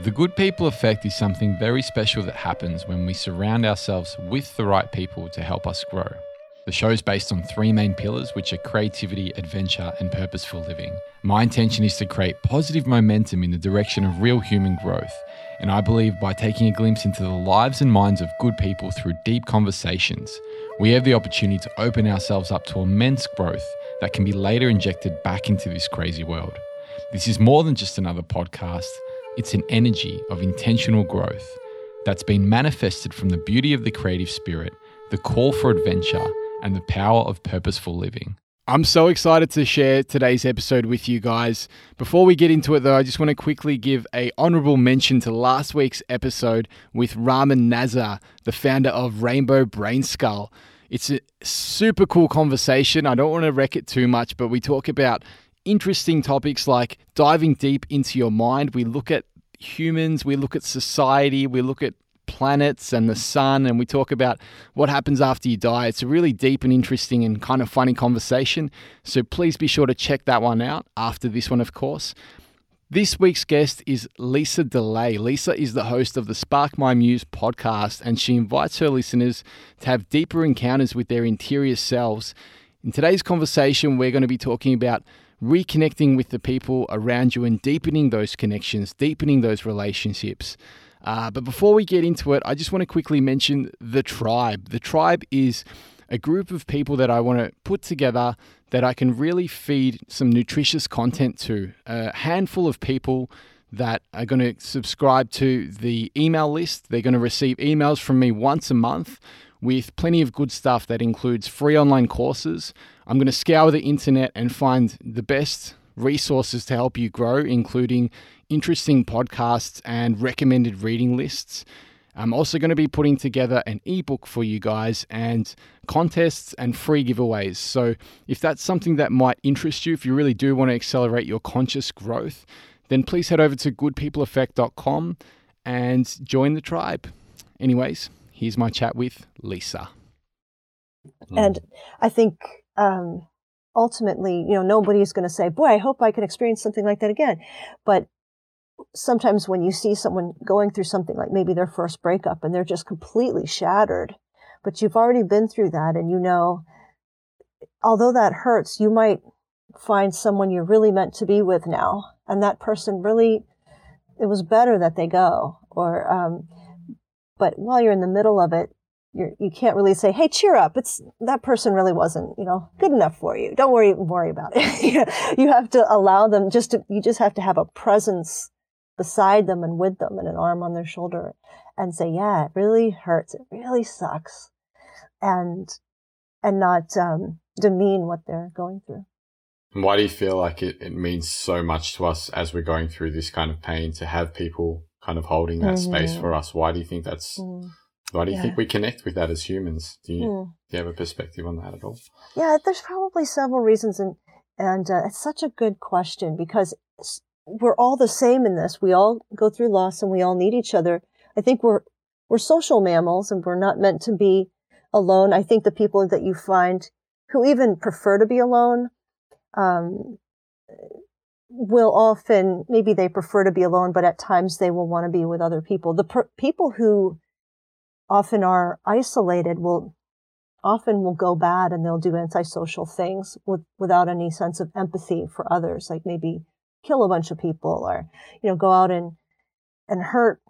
The good people effect is something very special that happens when we surround ourselves with the right people to help us grow. The show is based on three main pillars, which are creativity, adventure, and purposeful living. My intention is to create positive momentum in the direction of real human growth. And I believe by taking a glimpse into the lives and minds of good people through deep conversations, we have the opportunity to open ourselves up to immense growth that can be later injected back into this crazy world. This is more than just another podcast. It's an energy of intentional growth that's been manifested from the beauty of the creative spirit, the call for adventure, and the power of purposeful living. I'm so excited to share today's episode with you guys. Before we get into it though, I just want to quickly give a honorable mention to last week's episode with Raman Nazar, the founder of Rainbow Brain Skull. It's a super cool conversation. I don't want to wreck it too much, but we talk about interesting topics like diving deep into your mind. We look at humans, we look at society, we look at planets and the sun, and we talk about what happens after you die. It's a really deep and interesting and kind of funny conversation. So please be sure to check that one out after this one, of course. This week's guest is Lisa DeLay. Lisa is the host of the Spark My Muse podcast, and she invites her listeners to have deeper encounters with their interior selves. In today's conversation, we're going to be talking about reconnecting with the people around you and deepening those connections, deepening those relationships. Uh, but before we get into it, I just want to quickly mention the tribe. The tribe is a group of people that I want to put together that I can really feed some nutritious content to. A handful of people that are going to subscribe to the email list. They're going to receive emails from me once a month with plenty of good stuff that includes free online courses. I'm going to scour the internet and find the best resources to help you grow, including interesting podcasts and recommended reading lists. I'm also going to be putting together an ebook for you guys and contests and free giveaways. So, if that's something that might interest you, if you really do want to accelerate your conscious growth, then please head over to goodpeopleeffect.com and join the tribe. Anyways, here's my chat with Lisa. And I think um, ultimately, you know, nobody's going to say, boy, I hope I can experience something like that again. But sometimes when you see someone going through something like maybe their first breakup and they're just completely shattered, but you've already been through that and you know, although that hurts, you might find someone you're really meant to be with now. And that person really, it was better that they go. Or, um, but while you're in the middle of it, you're, you can't really say, "Hey, cheer up." It's that person really wasn't, you know, good enough for you. Don't worry, worry about it. you have to allow them just to. You just have to have a presence beside them and with them, and an arm on their shoulder, and say, "Yeah, it really hurts. It really sucks," and and not um, demean what they're going through. Why do you feel like it, it means so much to us as we're going through this kind of pain to have people kind of holding that mm-hmm. space for us? Why do you think that's? Mm why do you yeah. think we connect with that as humans? Do you, hmm. do you have a perspective on that at all? Yeah, there's probably several reasons, and and uh, it's such a good question because we're all the same in this. We all go through loss, and we all need each other. I think we're we're social mammals, and we're not meant to be alone. I think the people that you find who even prefer to be alone um, will often maybe they prefer to be alone, but at times they will want to be with other people. The per- people who often are isolated will often will go bad and they'll do antisocial things with, without any sense of empathy for others, like maybe kill a bunch of people or, you know, go out and, and hurt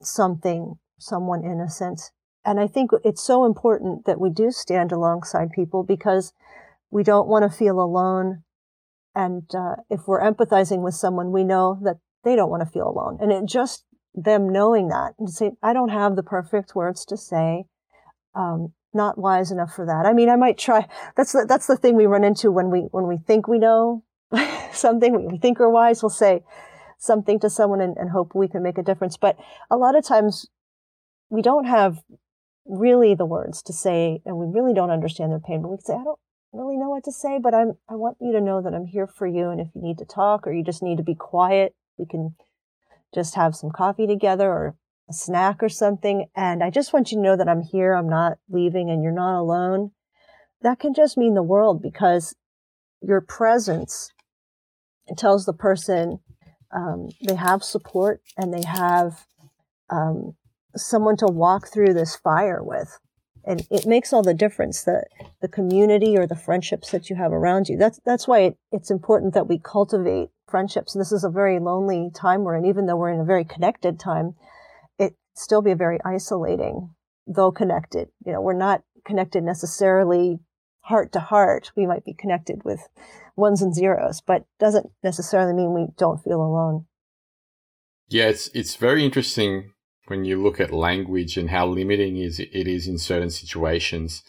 something, someone innocent. And I think it's so important that we do stand alongside people because we don't want to feel alone. And uh, if we're empathizing with someone, we know that they don't want to feel alone. And it just them knowing that and say, I don't have the perfect words to say. Um, not wise enough for that. I mean, I might try. That's the, that's the thing we run into when we, when we think we know something, we think we're wise, we'll say something to someone and, and hope we can make a difference. But a lot of times we don't have really the words to say and we really don't understand their pain, but we can say, I don't really know what to say, but I'm, I want you to know that I'm here for you. And if you need to talk or you just need to be quiet, we can just have some coffee together or a snack or something. And I just want you to know that I'm here. I'm not leaving and you're not alone. That can just mean the world because your presence tells the person um, they have support and they have um, someone to walk through this fire with. And it makes all the difference that the community or the friendships that you have around you. That's that's why it, it's important that we cultivate friendships. This is a very lonely time we're in, even though we're in a very connected time. It still be a very isolating, though connected. You know, we're not connected necessarily heart to heart. We might be connected with ones and zeros, but doesn't necessarily mean we don't feel alone. Yeah, it's it's very interesting when you look at language and how limiting is it is in certain situations.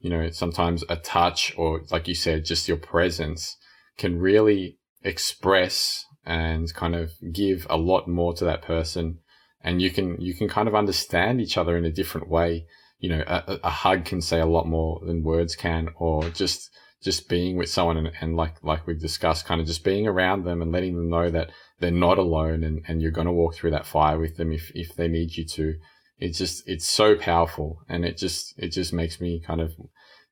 You know, sometimes a touch or like you said, just your presence can really express and kind of give a lot more to that person. And you can, you can kind of understand each other in a different way. You know, a, a hug can say a lot more than words can, or just, just being with someone and, and like, like we've discussed, kind of just being around them and letting them know that they're not alone and, and you're going to walk through that fire with them if, if they need you to. It's just, it's so powerful and it just, it just makes me kind of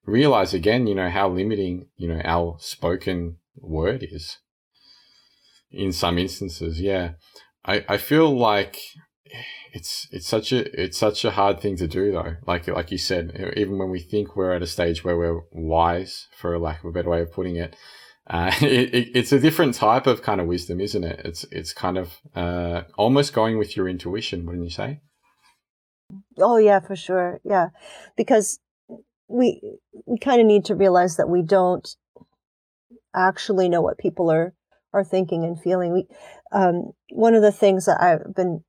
realize again, you know, how limiting, you know, our spoken word is in some instances. Yeah. I, I feel like it's, it's such a, it's such a hard thing to do though. Like, like you said, even when we think we're at a stage where we're wise, for lack of a better way of putting it, uh, it, it, it's a different type of kind of wisdom, isn't it? It's it's kind of uh, almost going with your intuition, wouldn't you say? Oh yeah, for sure. Yeah, because we we kind of need to realize that we don't actually know what people are are thinking and feeling. We um, one of the things that I've been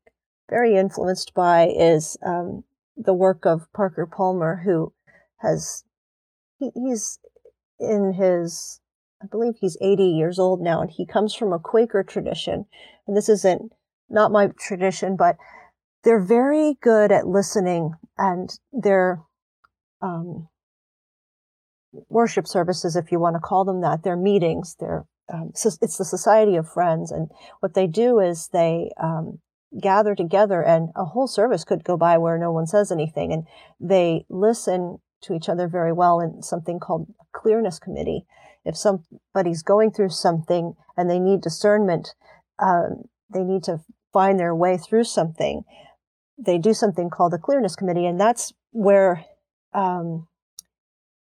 very influenced by is um, the work of Parker Palmer, who has he, he's in his I believe he's 80 years old now, and he comes from a Quaker tradition. And this isn't not my tradition, but they're very good at listening and their um, worship services, if you want to call them that, their meetings, their um, so it's the Society of Friends, and what they do is they um, gather together, and a whole service could go by where no one says anything, and they listen to each other very well in something called a clearness committee, if somebody's going through something and they need discernment, um, they need to find their way through something. They do something called the clearness committee, and that's where um,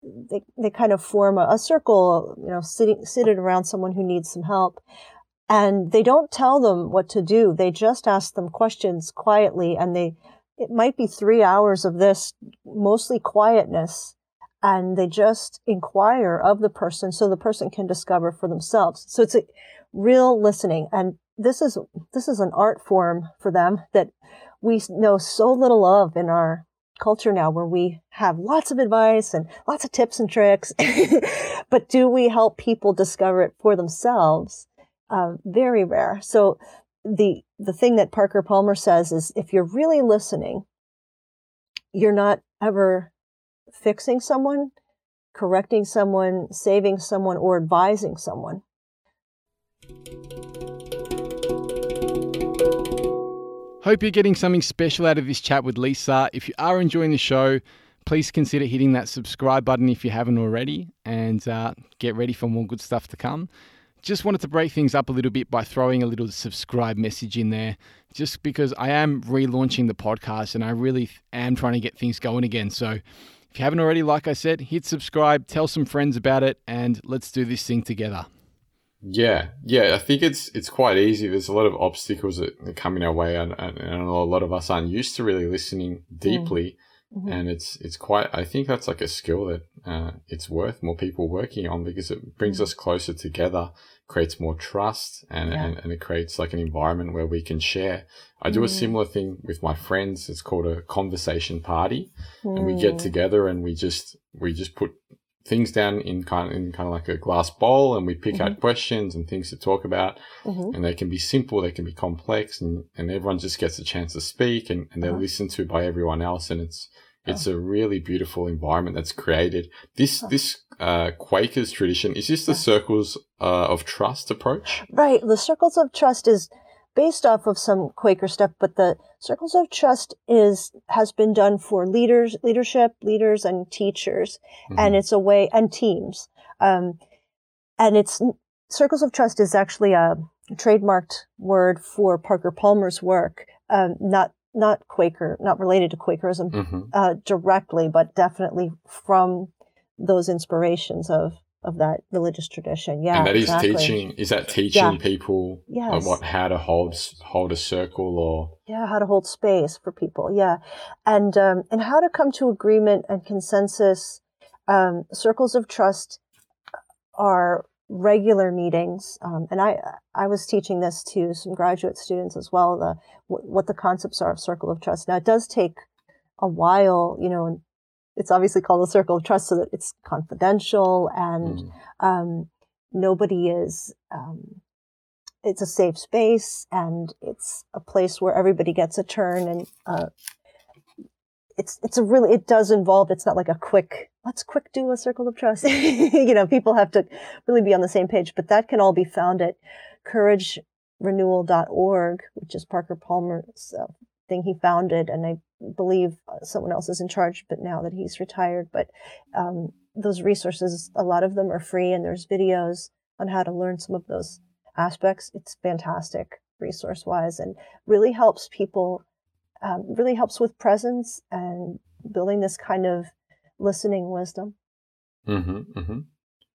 they they kind of form a, a, circle, you know, sitting seated around someone who needs some help, and they don't tell them what to do. They just ask them questions quietly, and they it might be three hours of this mostly quietness and they just inquire of the person so the person can discover for themselves. So it's a real listening. And this is, this is an art form for them that we know so little of in our culture now where we have lots of advice and lots of tips and tricks. but do we help people discover it for themselves? Uh, very rare. So the, the thing that Parker Palmer says is if you're really listening, you're not ever fixing someone, correcting someone, saving someone, or advising someone. Hope you're getting something special out of this chat with Lisa. If you are enjoying the show, please consider hitting that subscribe button if you haven't already and uh, get ready for more good stuff to come. Just wanted to break things up a little bit by throwing a little subscribe message in there, just because I am relaunching the podcast and I really am trying to get things going again. So if you haven't already, like I said, hit subscribe, tell some friends about it, and let's do this thing together. Yeah, yeah, I think it's it's quite easy. There's a lot of obstacles that come in our way, and, and, and a lot of us aren't used to really listening hmm. deeply. Mm-hmm. And it's it's quite. I think that's like a skill that uh, it's worth more people working on because it brings mm-hmm. us closer together creates more trust and, yeah. and, and, it creates like an environment where we can share. I do mm. a similar thing with my friends. It's called a conversation party and we get mm. together and we just, we just put things down in kind of, in kind of like a glass bowl and we pick mm-hmm. out questions and things to talk about mm-hmm. and they can be simple, they can be complex and, and everyone just gets a chance to speak and, and they're uh-huh. listened to by everyone else and it's, it's a really beautiful environment that's created. This this uh, Quakers tradition is this the circles uh, of trust approach? Right. The circles of trust is based off of some Quaker stuff, but the circles of trust is has been done for leaders, leadership, leaders, and teachers, mm-hmm. and it's a way and teams. Um, and it's circles of trust is actually a trademarked word for Parker Palmer's work, um, not not Quaker, not related to Quakerism mm-hmm. uh, directly, but definitely from those inspirations of of that religious tradition. Yeah, and that exactly. is teaching. Is that teaching yeah. people yes. what how to hold hold a circle or yeah, how to hold space for people. Yeah, and um, and how to come to agreement and consensus. Um, circles of trust are regular meetings, um, and I I was teaching this to some graduate students as well. The what the concepts are of circle of trust. Now it does take a while, you know, it's obviously called a circle of trust so that it's confidential and mm. um, nobody is. Um, it's a safe space and it's a place where everybody gets a turn and uh, it's it's a really it does involve it's not like a quick let's quick do a circle of trust you know people have to really be on the same page but that can all be found at couragerenewal.org which is parker palmer's uh, thing he founded and i believe someone else is in charge but now that he's retired but um, those resources a lot of them are free and there's videos on how to learn some of those aspects it's fantastic resource wise and really helps people um, really helps with presence and building this kind of listening wisdom. Mm-hmm, mm-hmm.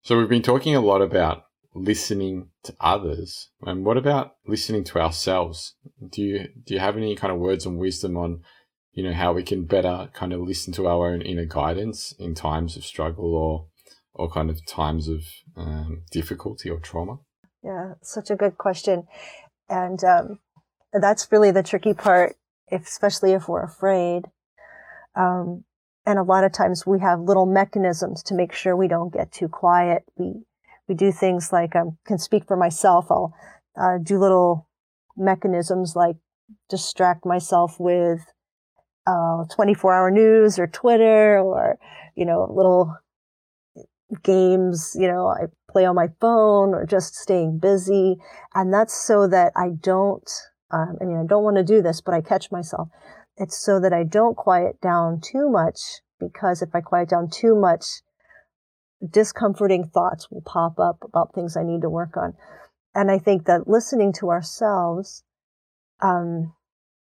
So we've been talking a lot about listening to others, and what about listening to ourselves? Do you do you have any kind of words and wisdom on, you know, how we can better kind of listen to our own inner guidance in times of struggle or or kind of times of um, difficulty or trauma? Yeah, such a good question, and um, that's really the tricky part if, especially if we're afraid. Um, and a lot of times we have little mechanisms to make sure we don't get too quiet. We, we do things like, I um, can speak for myself. I'll uh, do little mechanisms like distract myself with uh, 24 hour news or Twitter or, you know, little games, you know, I play on my phone or just staying busy. And that's so that I don't um, I mean, I don't want to do this, but I catch myself. It's so that I don't quiet down too much because if I quiet down too much, discomforting thoughts will pop up about things I need to work on. And I think that listening to ourselves, um,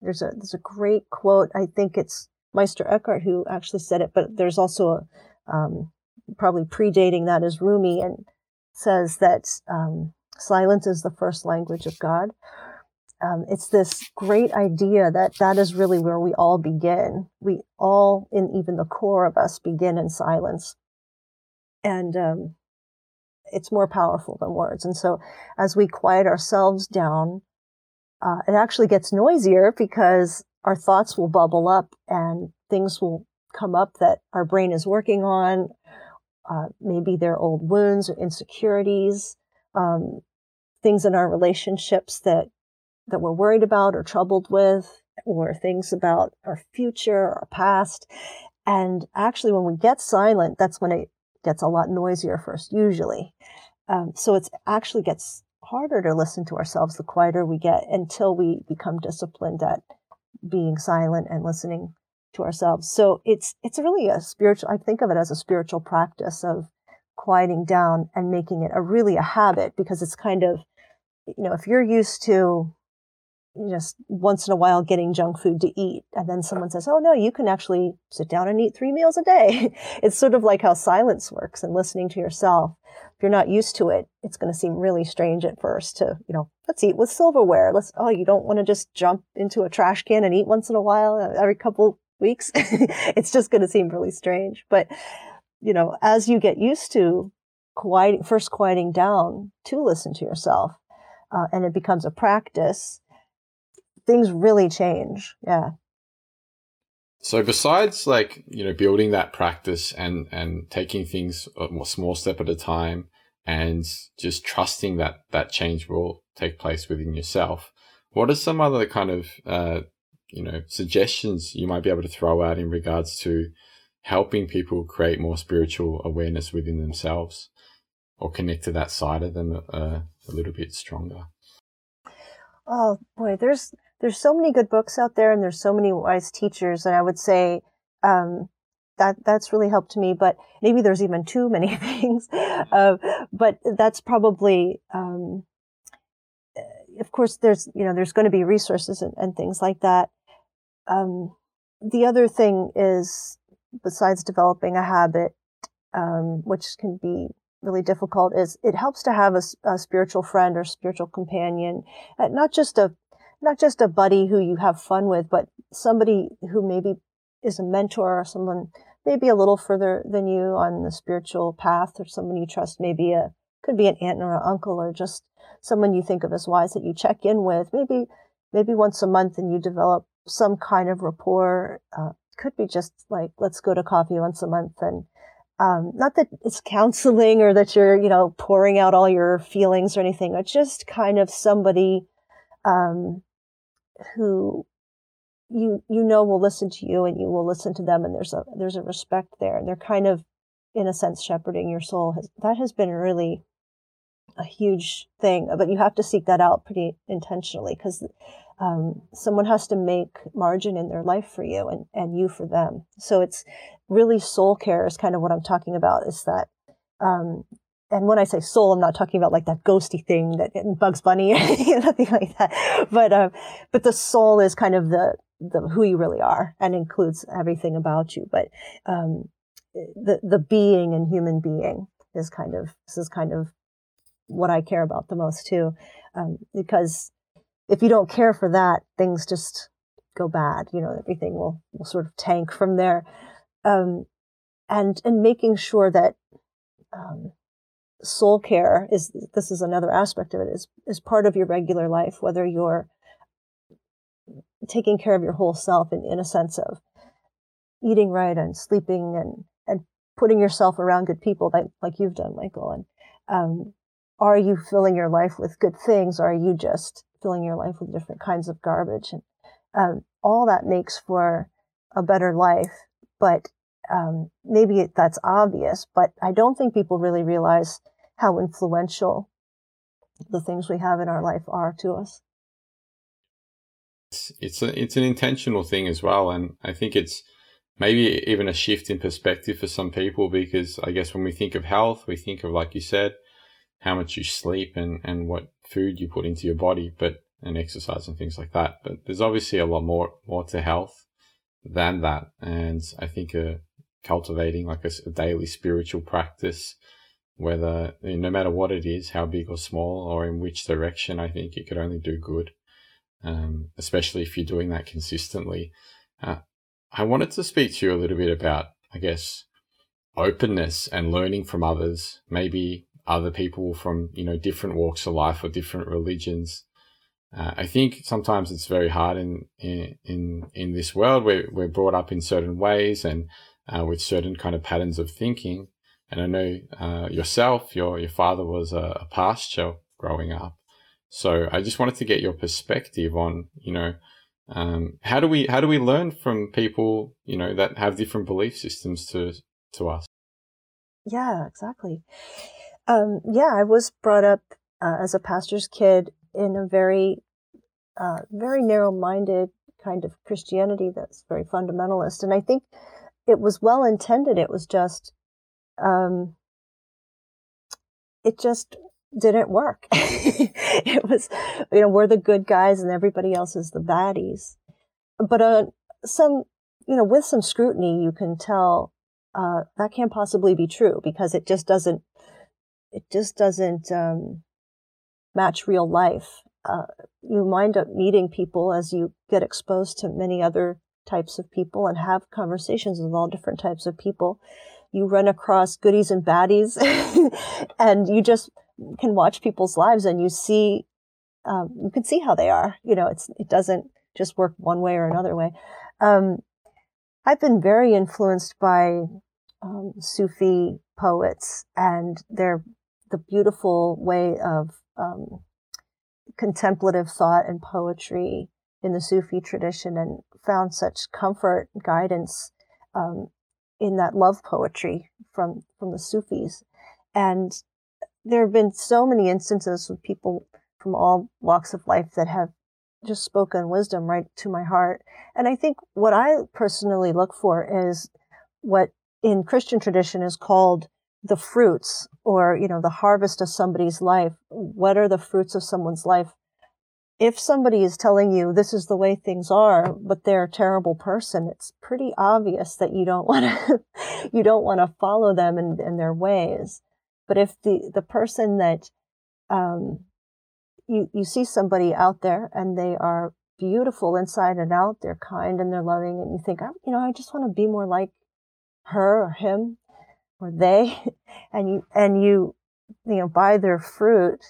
there's a there's a great quote. I think it's Meister Eckhart who actually said it, but there's also a, um, probably predating that is Rumi and says that um, silence is the first language of God um, it's this great idea that that is really where we all begin. We all, in even the core of us, begin in silence. And um, it's more powerful than words. And so as we quiet ourselves down, uh, it actually gets noisier because our thoughts will bubble up and things will come up that our brain is working on. Uh, maybe they're old wounds or insecurities, um, things in our relationships that that we're worried about or troubled with, or things about our future or past. And actually, when we get silent, that's when it gets a lot noisier first, usually. Um, so it actually gets harder to listen to ourselves the quieter we get until we become disciplined at being silent and listening to ourselves. So it's it's really a spiritual. I think of it as a spiritual practice of quieting down and making it a really a habit because it's kind of you know if you're used to just once in a while getting junk food to eat. And then someone says, Oh no, you can actually sit down and eat three meals a day. it's sort of like how silence works and listening to yourself. If you're not used to it, it's going to seem really strange at first to, you know, let's eat with silverware. Let's, oh, you don't want to just jump into a trash can and eat once in a while uh, every couple weeks. it's just going to seem really strange. But, you know, as you get used to quieting, first quieting down to listen to yourself, uh, and it becomes a practice, things really change. Yeah. So besides like, you know, building that practice and, and taking things a small step at a time and just trusting that that change will take place within yourself, what are some other kind of, uh, you know, suggestions you might be able to throw out in regards to helping people create more spiritual awareness within themselves or connect to that side of them uh, a little bit stronger? Oh boy, there's there's so many good books out there and there's so many wise teachers and i would say um, that that's really helped me but maybe there's even too many things uh, but that's probably um, of course, there's, you know, there's going to be resources and, and things like that. Um, the other thing is, besides developing a habit, um, which can be really difficult, is it helps to have a, a spiritual friend or spiritual companion, uh, not just a not just a buddy who you have fun with, but somebody who maybe is a mentor or someone maybe a little further than you on the spiritual path or someone you trust, maybe a could be an aunt or an uncle or just someone you think of as wise that you check in with, maybe maybe once a month and you develop some kind of rapport. Uh, could be just like let's go to coffee once a month and um, not that it's counseling or that you're you know pouring out all your feelings or anything. It's just kind of somebody um, who you you know will listen to you and you will listen to them and there's a there's a respect there and they're kind of in a sense shepherding your soul has, that has been really a huge thing but you have to seek that out pretty intentionally because um, someone has to make margin in their life for you and, and you for them. So it's really soul care is kind of what i'm talking about is that um, and when I say soul, I'm not talking about like that ghosty thing that Bugs Bunny, nothing like that. But uh, but the soul is kind of the the who you really are and includes everything about you. But um, the the being and human being is kind of this is kind of what I care about the most too, um, because if you don't care for that, things just go bad. You know, everything will will sort of tank from there, um, and and making sure that um, soul care is this is another aspect of it is is part of your regular life whether you're taking care of your whole self in, in a sense of eating right and sleeping and and putting yourself around good people like like you've done michael and um, are you filling your life with good things or are you just filling your life with different kinds of garbage? And um, all that makes for a better life but um, maybe that's obvious, but I don't think people really realize how influential the things we have in our life are to us. It's it's, a, it's an intentional thing as well, and I think it's maybe even a shift in perspective for some people because I guess when we think of health, we think of like you said, how much you sleep and and what food you put into your body, but and exercise and things like that. But there's obviously a lot more more to health than that, and I think a cultivating like a, a daily spiritual practice, whether no matter what it is, how big or small, or in which direction, I think it could only do good. Um, especially if you're doing that consistently. Uh, I wanted to speak to you a little bit about, I guess, openness and learning from others, maybe other people from, you know, different walks of life or different religions. Uh, I think sometimes it's very hard in, in, in, this world where we're brought up in certain ways and uh, with certain kind of patterns of thinking. And I know uh, yourself, your your father was a, a pastor growing up, so I just wanted to get your perspective on, you know, um, how do we how do we learn from people, you know, that have different belief systems to to us? Yeah, exactly. Um, yeah, I was brought up uh, as a pastor's kid in a very uh, very narrow minded kind of Christianity that's very fundamentalist, and I think it was well intended. It was just, um, it just didn't work. it was, you know, we're the good guys and everybody else is the baddies. But uh, some, you know, with some scrutiny, you can tell uh, that can't possibly be true because it just doesn't, it just doesn't um, match real life. Uh, you wind up meeting people as you get exposed to many other types of people and have conversations with all different types of people. You run across goodies and baddies, and you just can watch people's lives and you see, um, you can see how they are. You know, it's it doesn't just work one way or another way. Um, I've been very influenced by um, Sufi poets and their the beautiful way of um, contemplative thought and poetry in the Sufi tradition and found such comfort, guidance um, in that love poetry from from the Sufis. And there have been so many instances with people from all walks of life that have just spoken wisdom right to my heart. And I think what I personally look for is what in Christian tradition is called the fruits or, you know, the harvest of somebody's life. What are the fruits of someone's life if somebody is telling you this is the way things are, but they're a terrible person, it's pretty obvious that you don't want to, you don't want to follow them in their ways. But if the, the person that, um, you, you see somebody out there and they are beautiful inside and out, they're kind and they're loving, and you think, you know, I just want to be more like her or him or they, and you, and you, you know, by their fruit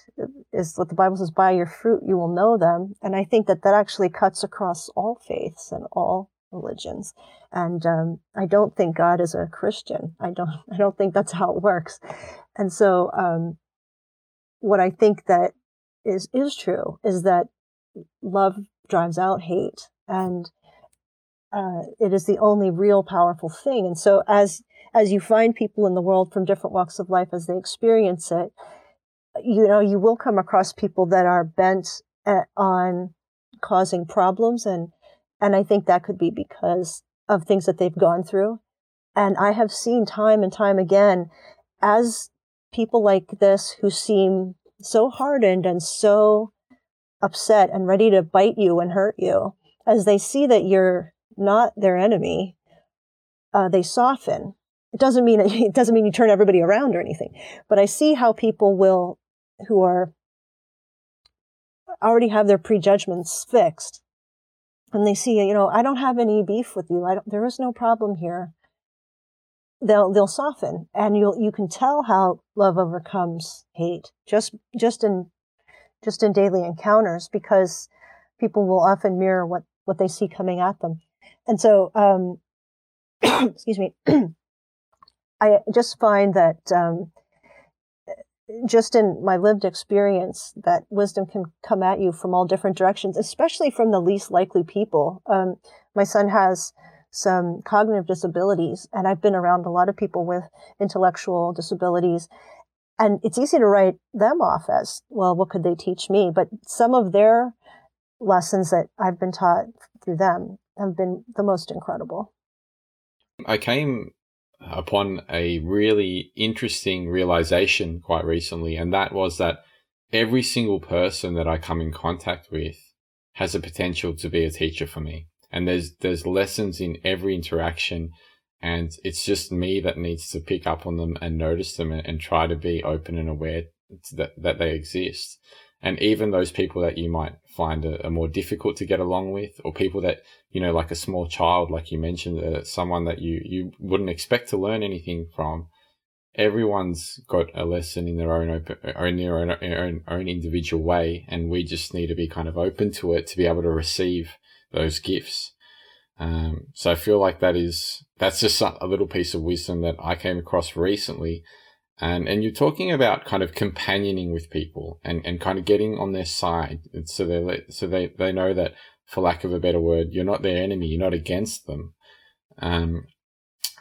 is what the Bible says, by your fruit you will know them. And I think that that actually cuts across all faiths and all religions. And, um, I don't think God is a Christian. I don't, I don't think that's how it works. And so, um, what I think that is, is true is that love drives out hate and, uh, it is the only real powerful thing. And so as as you find people in the world from different walks of life as they experience it, you know, you will come across people that are bent at, on causing problems. And, and I think that could be because of things that they've gone through. And I have seen time and time again as people like this who seem so hardened and so upset and ready to bite you and hurt you, as they see that you're not their enemy, uh, they soften it doesn't mean it doesn't mean you turn everybody around or anything, but I see how people will who are already have their prejudgments fixed and they see, you know, I don't have any beef with you. I don't, there is no problem here. They'll, they'll soften and you'll, you can tell how love overcomes hate just, just in, just in daily encounters because people will often mirror what, what they see coming at them. And so, um, excuse me, I just find that um, just in my lived experience, that wisdom can come at you from all different directions, especially from the least likely people. Um, my son has some cognitive disabilities, and I've been around a lot of people with intellectual disabilities. And it's easy to write them off as, well, what could they teach me? But some of their lessons that I've been taught through them have been the most incredible. I came upon a really interesting realization quite recently, and that was that every single person that I come in contact with has a potential to be a teacher for me. And there's there's lessons in every interaction, and it's just me that needs to pick up on them and notice them and, and try to be open and aware that that they exist. And even those people that you might find are, more difficult to get along with, or people that you know, like a small child, like you mentioned, uh, someone that you you wouldn't expect to learn anything from. Everyone's got a lesson in their own open, in their own, own own individual way, and we just need to be kind of open to it to be able to receive those gifts. Um, so I feel like that is that's just a little piece of wisdom that I came across recently and and you're talking about kind of companioning with people and, and kind of getting on their side so they so they, they know that for lack of a better word you're not their enemy you're not against them. Um,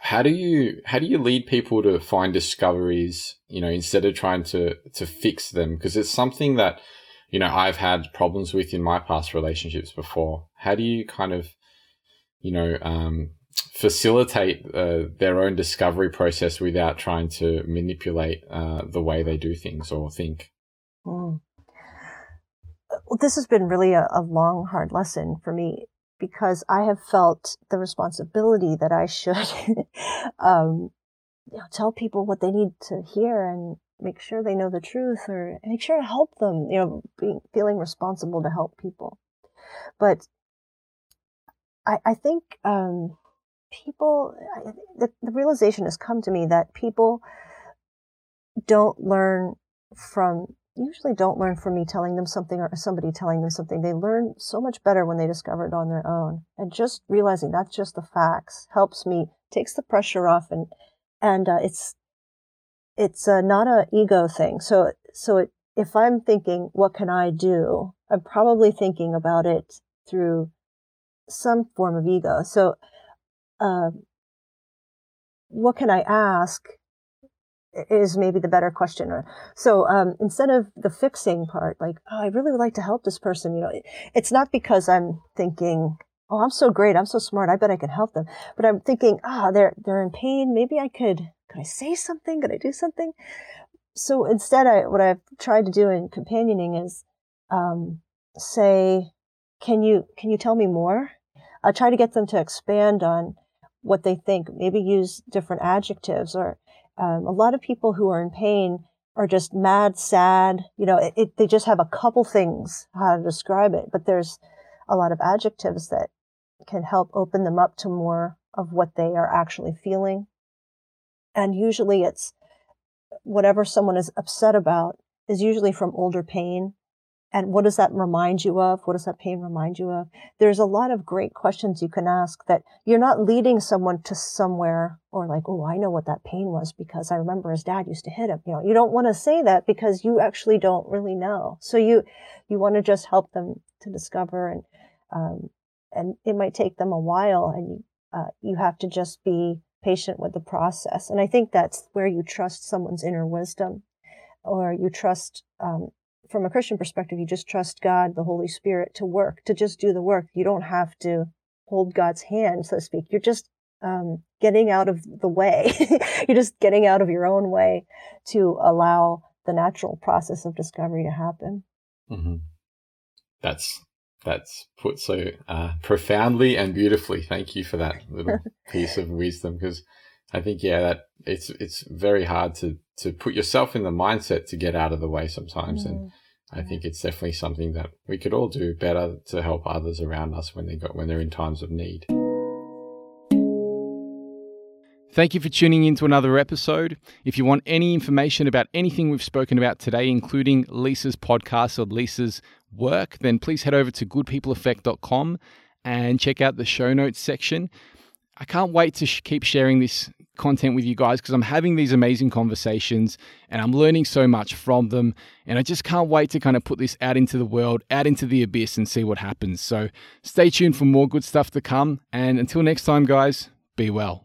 how do you how do you lead people to find discoveries you know instead of trying to to fix them? Because it's something that you know I've had problems with in my past relationships before. How do you kind of you know um, facilitate uh, their own discovery process without trying to manipulate uh, the way they do things or think. Mm. Well, this has been really a, a, long, hard lesson for me because I have felt the responsibility that I should um, you know, tell people what they need to hear and make sure they know the truth or make sure to help them, you know, being, feeling responsible to help people. But I, I think um, people, the, the realization has come to me that people don't learn from usually don't learn from me telling them something or somebody telling them something. They learn so much better when they discover it on their own. And just realizing that's just the facts helps me, takes the pressure off and, and, uh, it's, it's uh, not a ego thing. So, so it, if I'm thinking, what can I do? I'm probably thinking about it through some form of ego. So uh, what can I ask is maybe the better question. So um, instead of the fixing part, like, oh, I really would like to help this person, you know, it's not because I'm thinking, oh, I'm so great, I'm so smart, I bet I can help them. But I'm thinking, ah, oh, they're they're in pain. Maybe I could could I say something? Could I do something? So instead, I what I've tried to do in companioning is um, say, "Can you can you tell me more?" Uh, try to get them to expand on what they think. Maybe use different adjectives. Or um, a lot of people who are in pain are just mad, sad. You know, it, it, they just have a couple things how to describe it. But there's a lot of adjectives that can help open them up to more of what they are actually feeling. And usually it's whatever someone is upset about is usually from older pain. And what does that remind you of? What does that pain remind you of? There's a lot of great questions you can ask that you're not leading someone to somewhere or like, oh, I know what that pain was because I remember his dad used to hit him. You know, you don't want to say that because you actually don't really know. So you, you want to just help them to discover and, um, and it might take them a while and you, uh, you have to just be patient with the process. And I think that's where you trust someone's inner wisdom or you trust, um, from a Christian perspective, you just trust God, the Holy Spirit to work, to just do the work. You don't have to hold God's hand, so to speak. You're just um, getting out of the way. You're just getting out of your own way to allow the natural process of discovery to happen. Mm-hmm. That's that's put so uh, profoundly and beautifully. Thank you for that little piece of wisdom because I think yeah that it's it's very hard to to put yourself in the mindset to get out of the way sometimes, mm. and I think it's definitely something that we could all do better to help others around us when they got when they're in times of need. Thank you for tuning in to another episode. If you want any information about anything we've spoken about today, including Lisa's podcast or Lisa's work, then please head over to goodpeopleeffect.com and check out the show notes section. I can't wait to sh- keep sharing this content with you guys because I'm having these amazing conversations and I'm learning so much from them. And I just can't wait to kind of put this out into the world, out into the abyss, and see what happens. So stay tuned for more good stuff to come. And until next time, guys, be well.